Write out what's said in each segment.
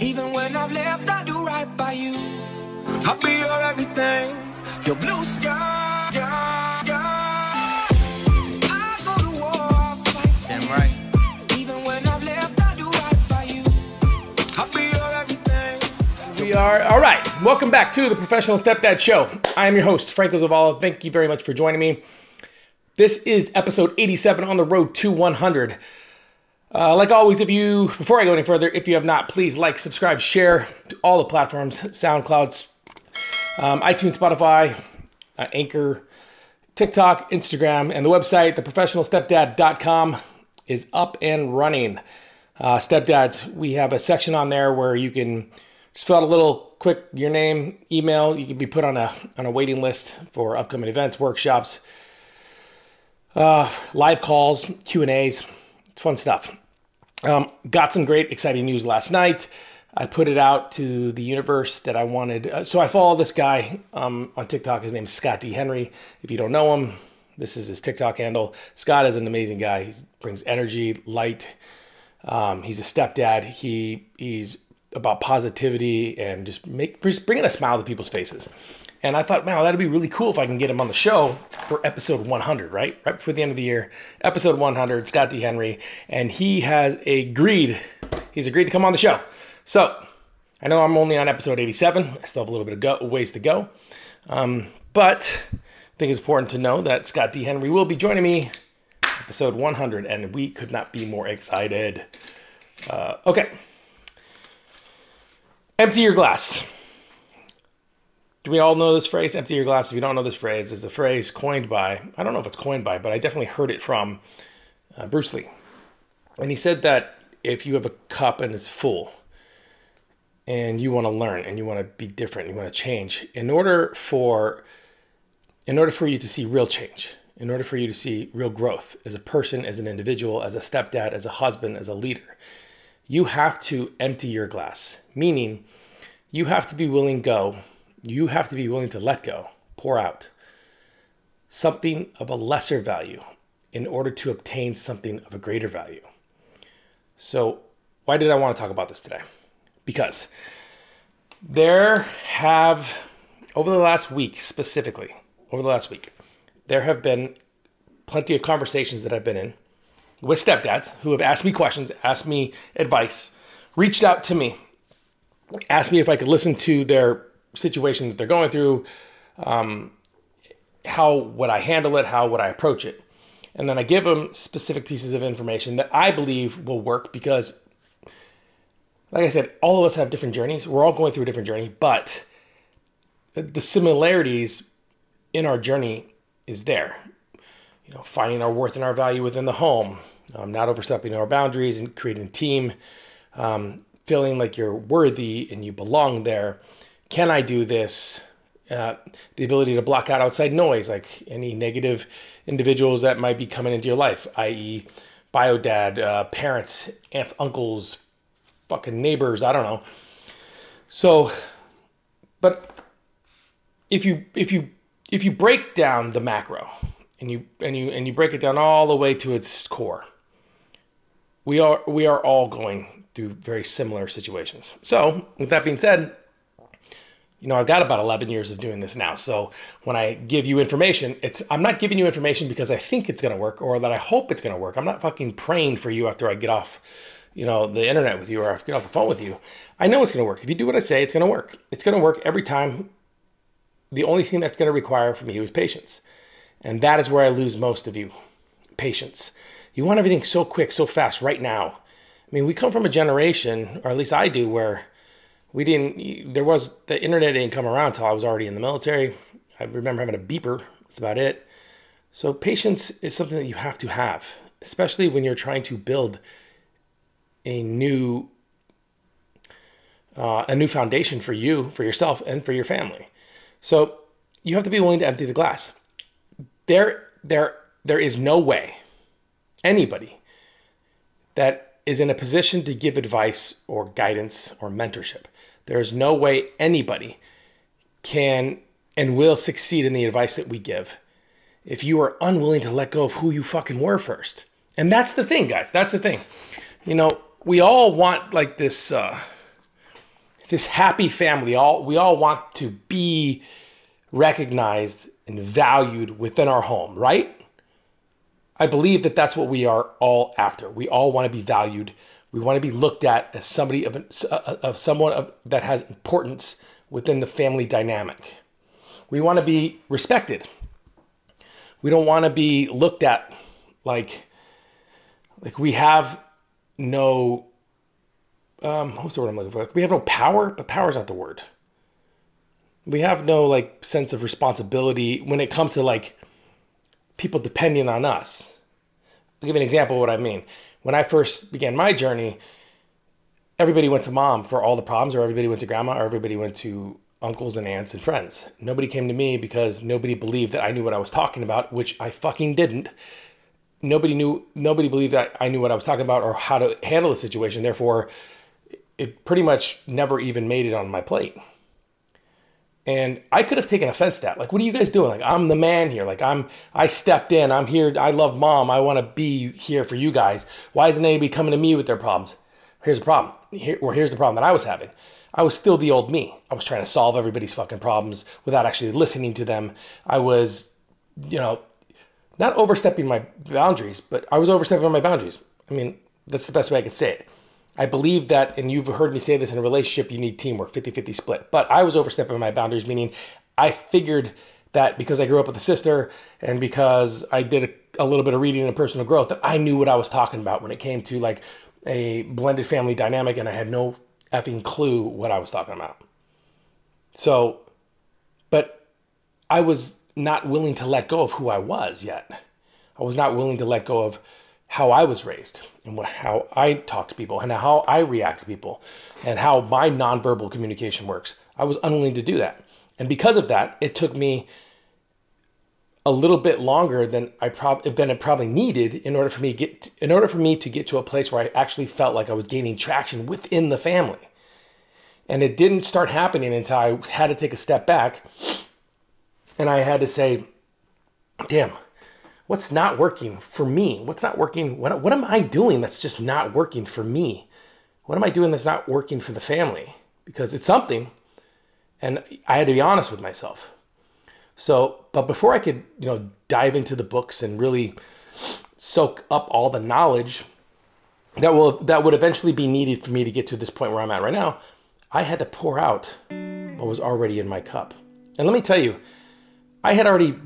Even when I've left, I do right by you. I'll be your everything, your blue sky. Yeah, yeah. I go to war, fight. Damn right. Even when I've left, I do right by you. I'll be your everything. We are all right. Welcome back to the Professional Stepdad Show. I am your host, Franco Zavala. Thank you very much for joining me. This is episode 87 on the road to 100. Uh, like always, if you before I go any further, if you have not, please like, subscribe, share to all the platforms: SoundClouds, um, iTunes, Spotify, uh, Anchor, TikTok, Instagram, and the website. TheProfessionalStepdad.com is up and running. Uh, stepdads, we have a section on there where you can just fill out a little quick your name, email. You can be put on a on a waiting list for upcoming events, workshops, uh, live calls, Q and A's. It's fun stuff. Um, got some great, exciting news last night. I put it out to the universe that I wanted. Uh, so I follow this guy um, on TikTok. His name is Scott D. Henry. If you don't know him, this is his TikTok handle. Scott is an amazing guy. He brings energy, light. Um, he's a stepdad. He he's about positivity and just make bringing a smile to people's faces. And I thought, wow, that'd be really cool if I can get him on the show for episode 100, right? Right before the end of the year, episode 100, Scott D. Henry. And he has agreed, he's agreed to come on the show. So I know I'm only on episode 87. I still have a little bit of go, ways to go. Um, but I think it's important to know that Scott D. Henry will be joining me episode 100, and we could not be more excited. Uh, okay. Empty your glass. Do we all know this phrase? Empty your glass. If you don't know this phrase, it's a phrase coined by, I don't know if it's coined by, but I definitely heard it from uh, Bruce Lee. And he said that if you have a cup and it's full and you want to learn and you want to be different, you want to change, in order for in order for you to see real change, in order for you to see real growth as a person, as an individual, as a stepdad, as a husband, as a leader, you have to empty your glass. Meaning, you have to be willing to go you have to be willing to let go, pour out something of a lesser value in order to obtain something of a greater value. So, why did I want to talk about this today? Because there have, over the last week specifically, over the last week, there have been plenty of conversations that I've been in with stepdads who have asked me questions, asked me advice, reached out to me, asked me if I could listen to their situation that they're going through, um, how would I handle it, how would I approach it. And then I give them specific pieces of information that I believe will work because, like I said, all of us have different journeys. We're all going through a different journey, but the similarities in our journey is there. You know, finding our worth and our value within the home, um, not overstepping our boundaries and creating a team, um, feeling like you're worthy and you belong there can I do this? Uh, the ability to block out outside noise, like any negative individuals that might be coming into your life, i.e., bio dad, uh, parents, aunts, uncles, fucking neighbors. I don't know. So, but if you if you if you break down the macro and you and you and you break it down all the way to its core, we are we are all going through very similar situations. So, with that being said you know, I've got about 11 years of doing this now. So when I give you information, it's I'm not giving you information because I think it's going to work or that I hope it's going to work. I'm not fucking praying for you after I get off, you know, the internet with you or I get off the phone with you. I know it's going to work. If you do what I say, it's going to work. It's going to work every time. The only thing that's going to require from you is patience. And that is where I lose most of you. Patience. You want everything so quick, so fast right now. I mean, we come from a generation, or at least I do, where we didn't there was the internet didn't come around until I was already in the military. I remember having a beeper. That's about it. So patience is something that you have to have, especially when you're trying to build a new uh, a new foundation for you, for yourself, and for your family. So you have to be willing to empty the glass. There, there, there is no way anybody that is in a position to give advice or guidance or mentorship there's no way anybody can and will succeed in the advice that we give if you are unwilling to let go of who you fucking were first. And that's the thing, guys. That's the thing. You know, we all want like this, uh, this happy family. All we all want to be recognized and valued within our home, right? I believe that that's what we are all after. We all want to be valued. We want to be looked at as somebody of, of someone of, that has importance within the family dynamic. We want to be respected. We don't want to be looked at like like we have no um what's the word I'm looking for? we have no power, but power is not the word. We have no like sense of responsibility when it comes to like people depending on us. I'll give you an example of what I mean. When I first began my journey, everybody went to mom for all the problems, or everybody went to grandma, or everybody went to uncles and aunts and friends. Nobody came to me because nobody believed that I knew what I was talking about, which I fucking didn't. Nobody knew, nobody believed that I knew what I was talking about or how to handle the situation. Therefore, it pretty much never even made it on my plate. And I could have taken offense to that. Like, what are you guys doing? Like, I'm the man here. Like, I'm, I stepped in. I'm here. I love mom. I want to be here for you guys. Why isn't anybody coming to me with their problems? Here's the problem. Here, or here's the problem that I was having. I was still the old me. I was trying to solve everybody's fucking problems without actually listening to them. I was, you know, not overstepping my boundaries, but I was overstepping my boundaries. I mean, that's the best way I could say it. I believe that, and you've heard me say this in a relationship, you need teamwork, 50 50 split. But I was overstepping my boundaries, meaning I figured that because I grew up with a sister and because I did a, a, little bit of reading and personal growth, that I knew what I was talking about when it came to like a blended family dynamic, and I had no effing clue what I was talking about. So, but I was not willing to let go of who I was yet. I was not willing to let go of how I was raised and how I talk to people and how I react to people and how my nonverbal communication works. I was unwilling to do that. And because of that, it took me a little bit longer than I probably than it probably needed in order for me get to, in order for me to get to a place where I actually felt like I was gaining traction within the family. And it didn't start happening until I had to take a step back and I had to say, damn, what's not working for me? What's not working? What, what am I doing that's just not working for me? What am I doing that's not working for the family? Because it's something. And I had to be honest with myself. So, but before I could, you know, dive into the books and really soak up all the knowledge that will that would eventually be needed for me to get to this point where I'm at right now, I had to pour out what was already in my cup. And let me tell you, I had already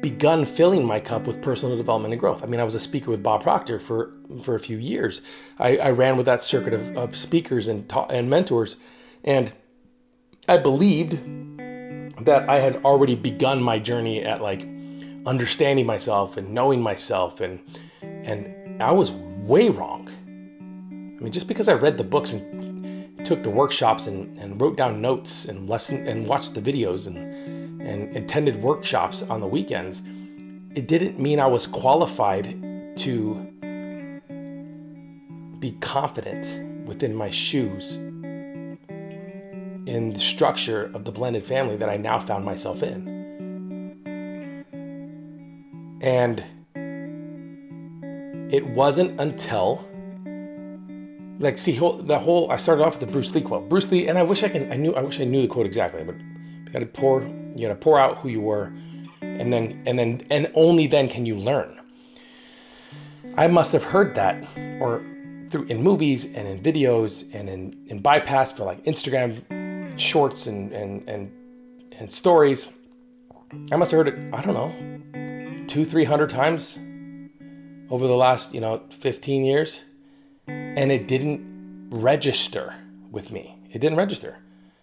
begun filling my cup with personal development and growth. I mean, I was a speaker with Bob Proctor for, for a few years. I, I ran with that circuit of, of speakers and, ta- and mentors. And I believed that I had already begun my journey at like understanding myself and knowing myself. And, and I was way wrong. I mean, just because I read the books and took the workshops and, and wrote down notes and lesson and watched the videos and and attended workshops on the weekends, it didn't mean I was qualified to be confident within my shoes in the structure of the blended family that I now found myself in. And it wasn't until like see the whole I started off with the Bruce Lee quote. Bruce Lee, and I wish I can I knew I wish I knew the quote exactly, but you got to pour you got to pour out who you were, and then and then and only then can you learn. I must have heard that, or through in movies and in videos and in in bypass for like Instagram shorts and and and and stories. I must have heard it. I don't know, two three hundred times over the last you know 15 years, and it didn't register with me. It didn't register.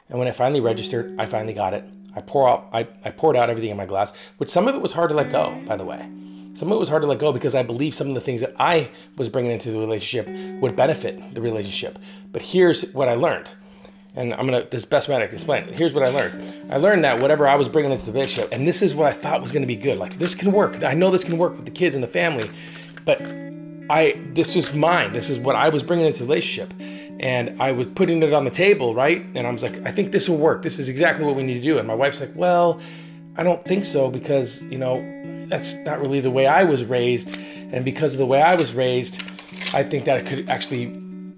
And when I finally registered, I finally got it. I pour out, I, I poured out everything in my glass, which some of it was hard to let go, mm-hmm. by the way. Some of it was hard to let go because I believe some of the things that I was bringing into the relationship would benefit the relationship. But here's what I learned. And I'm gonna this best way I can explain. Here's what I learned. I learned that whatever I was bringing into the relationship, and this is what I thought was gonna be good. Like this can work. I know this can work with the kids and the family, but I this was mine. This is what I was bringing into the relationship and I was putting it on the table, right? And I was like, I think this will work. This is exactly what we need to do. And my wife's like, Well, I don't think so because, you know, that's not really the way I was raised. And because of the way I was raised, I think that it could actually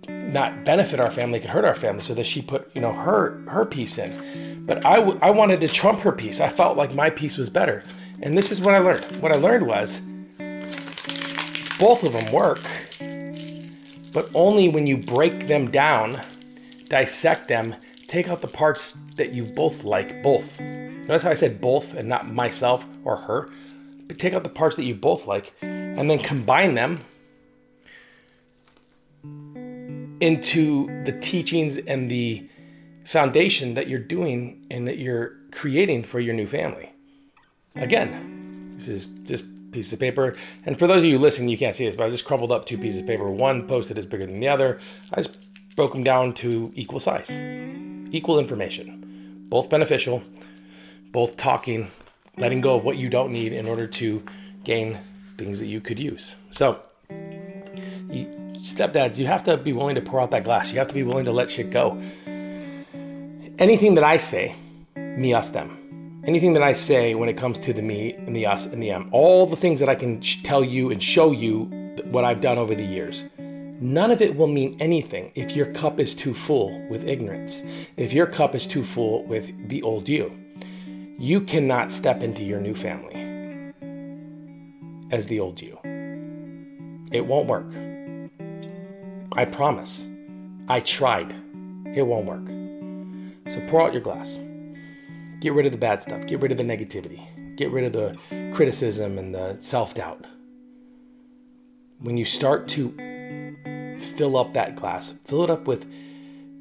not benefit our family, it could hurt our family. So that she put, you know, her her piece in. But I, w- I wanted to trump her piece. I felt like my piece was better. And this is what I learned. What I learned was both of them work, but only when you break them down, dissect them, take out the parts that you both like, both. Notice how I said both and not myself or her. But take out the parts that you both like and then combine them into the teachings and the foundation that you're doing and that you're creating for your new family. Again, this is just pieces of paper. And for those of you listening, you can't see this, but I just crumpled up two pieces of paper. One posted is bigger than the other. I just broke them down to equal size, equal information, both beneficial, both talking, letting go of what you don't need in order to gain things that you could use. So, you, stepdads, you have to be willing to pour out that glass. You have to be willing to let shit go. Anything that I say, me, us, them anything that I say when it comes to the me and the us and the am, all the things that I can sh- tell you and show you what I've done over the years, none of it will mean anything if your cup is too full with ignorance, if your cup is too full with the old you. You cannot step into your new family as the old you. It won't work. I promise. I tried. It won't work. So pour out your glass. Get rid of the bad stuff. Get rid of the negativity. Get rid of the criticism and the self doubt. When you start to fill up that glass, fill it up with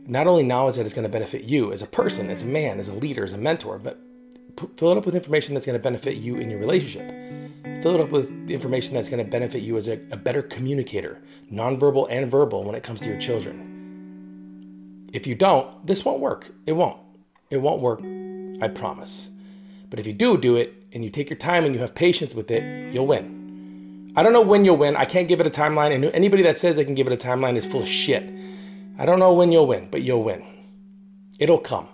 not only knowledge that is going to benefit you as a person, as a man, as a leader, as a mentor, but fill it up with information that's going to benefit you in your relationship. Fill it up with information that's going to benefit you as a, a better communicator, nonverbal and verbal, when it comes to your children. If you don't, this won't work. It won't. It won't work I promise. But if you do do it and you take your time and you have patience with it, you'll win. I don't know when you'll win. I can't give it a timeline. And anybody that says they can give it a timeline is full of shit. I don't know when you'll win, but you'll win. It'll come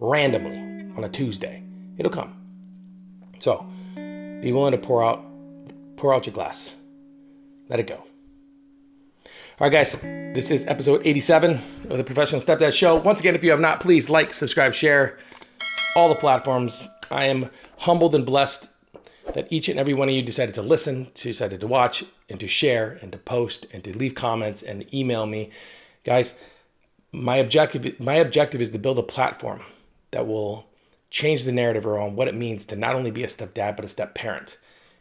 randomly on a Tuesday. It'll come. So be willing to pour out pour out your glass. Let it go. All right, guys, this is episode 87 of the Professional Stepdad Show. Once again, if you have not, please like, subscribe, share all the platforms. I am humbled and blessed that each and every one of you decided to listen, to decided to watch, and to share, and to post, and to leave comments, and email me, guys. My objective, my objective is to build a platform that will change the narrative around what it means to not only be a stepdad but a step parent.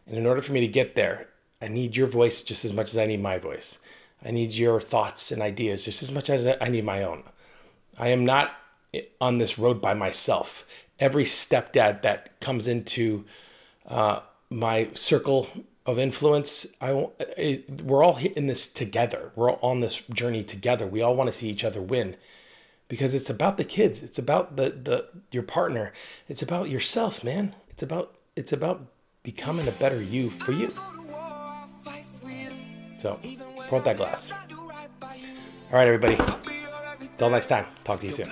And in order for me to get there, I need your voice just as much as I need my voice. I need your thoughts and ideas just as much as I need my own. I am not on this road by myself. Every stepdad that comes into uh, my circle of influence, I it, we're all in this together. We're all on this journey together. We all want to see each other win because it's about the kids. It's about the the your partner. It's about yourself, man. It's about it's about becoming a better you for you. So, pour out that glass. All right, everybody. Till next time. Talk to you soon.